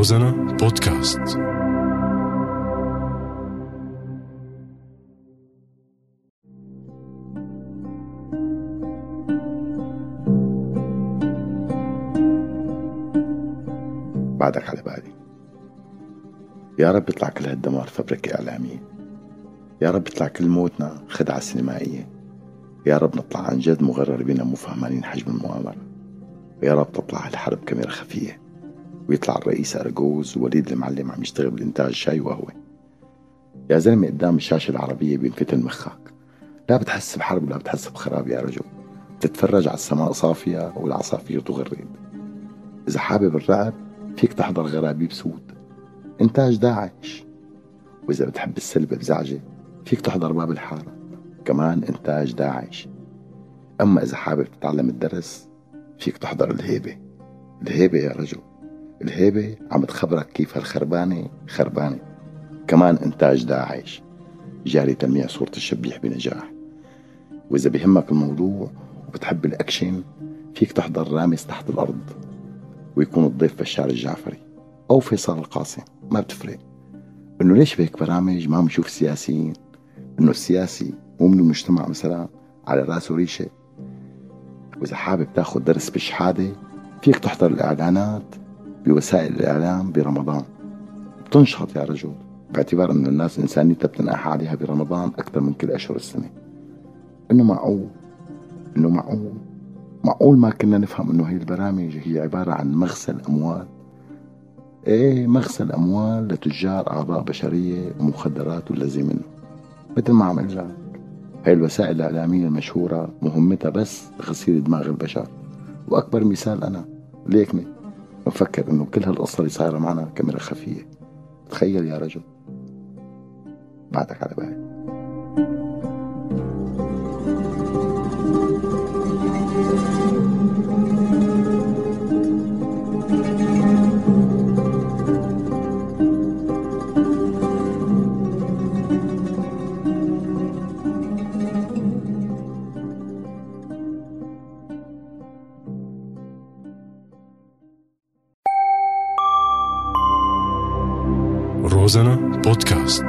روزانا بودكاست. بعدك على بالي. يا رب يطلع كل هالدمار فبركة إعلامية. يا رب يطلع كل موتنا خدعة سينمائية. يا رب نطلع عن جد مغررين مو فهمانين حجم المؤامرة. ويا رب تطلع الحرب كاميرا خفية. ويطلع الرئيس أرجوز ووليد المعلم عم يشتغل بالإنتاج شاي وقهوة. يا زلمة قدام الشاشة العربية بينفتن مخك. لا بتحس بحرب ولا بتحس بخراب يا رجل. تتفرج على السماء صافية والعصافير تغرد إذا حابب الرعب فيك تحضر غرابيب سود إنتاج داعش. وإذا بتحب السلبة بزعجة فيك تحضر باب الحارة. كمان إنتاج داعش. أما إذا حابب تتعلم الدرس فيك تحضر الهيبة. الهيبة يا رجل. الهيبة عم تخبرك كيف هالخربانة خربانة. كمان إنتاج داعش جاري تلميع صورة الشبيح بنجاح وإذا بهمك الموضوع وبتحب الأكشن فيك تحضر رامز تحت الأرض ويكون الضيف بشار الجعفري أو فيصل القاسم. ما بتفرق. إنه ليش بهيك برامج ما بنشوف سياسيين إنه السياسي مو من المجتمع مثلا على راسه ريشة. وإذا حابب تاخذ درس بالشحادة فيك تحضر الإعلانات بوسائل الإعلام برمضان. بتنشط يا رجل. باعتبار أن الناس إنسانيتها بتنقح عليها برمضان أكثر من كل أشهر السنة إنه معقول. إنه معقول. معقول ما كنا نفهم إنه هي البرامج هي عبارة عن مغسل أموال. إيه مغسل أموال لتجار أعضاء بشرية ومخدرات والذي منه. مثل ما عم لك. هاي الوسائل الإعلامية المشهورة مهمتها بس غسيل دماغ البشر. وأكبر مثال أنا. ليكني بفكر إنه كل هالقصة اللي صايرة معنا كاميرا خفية. تخيل يا رجل. بعدك على بالي روزانا بودكاست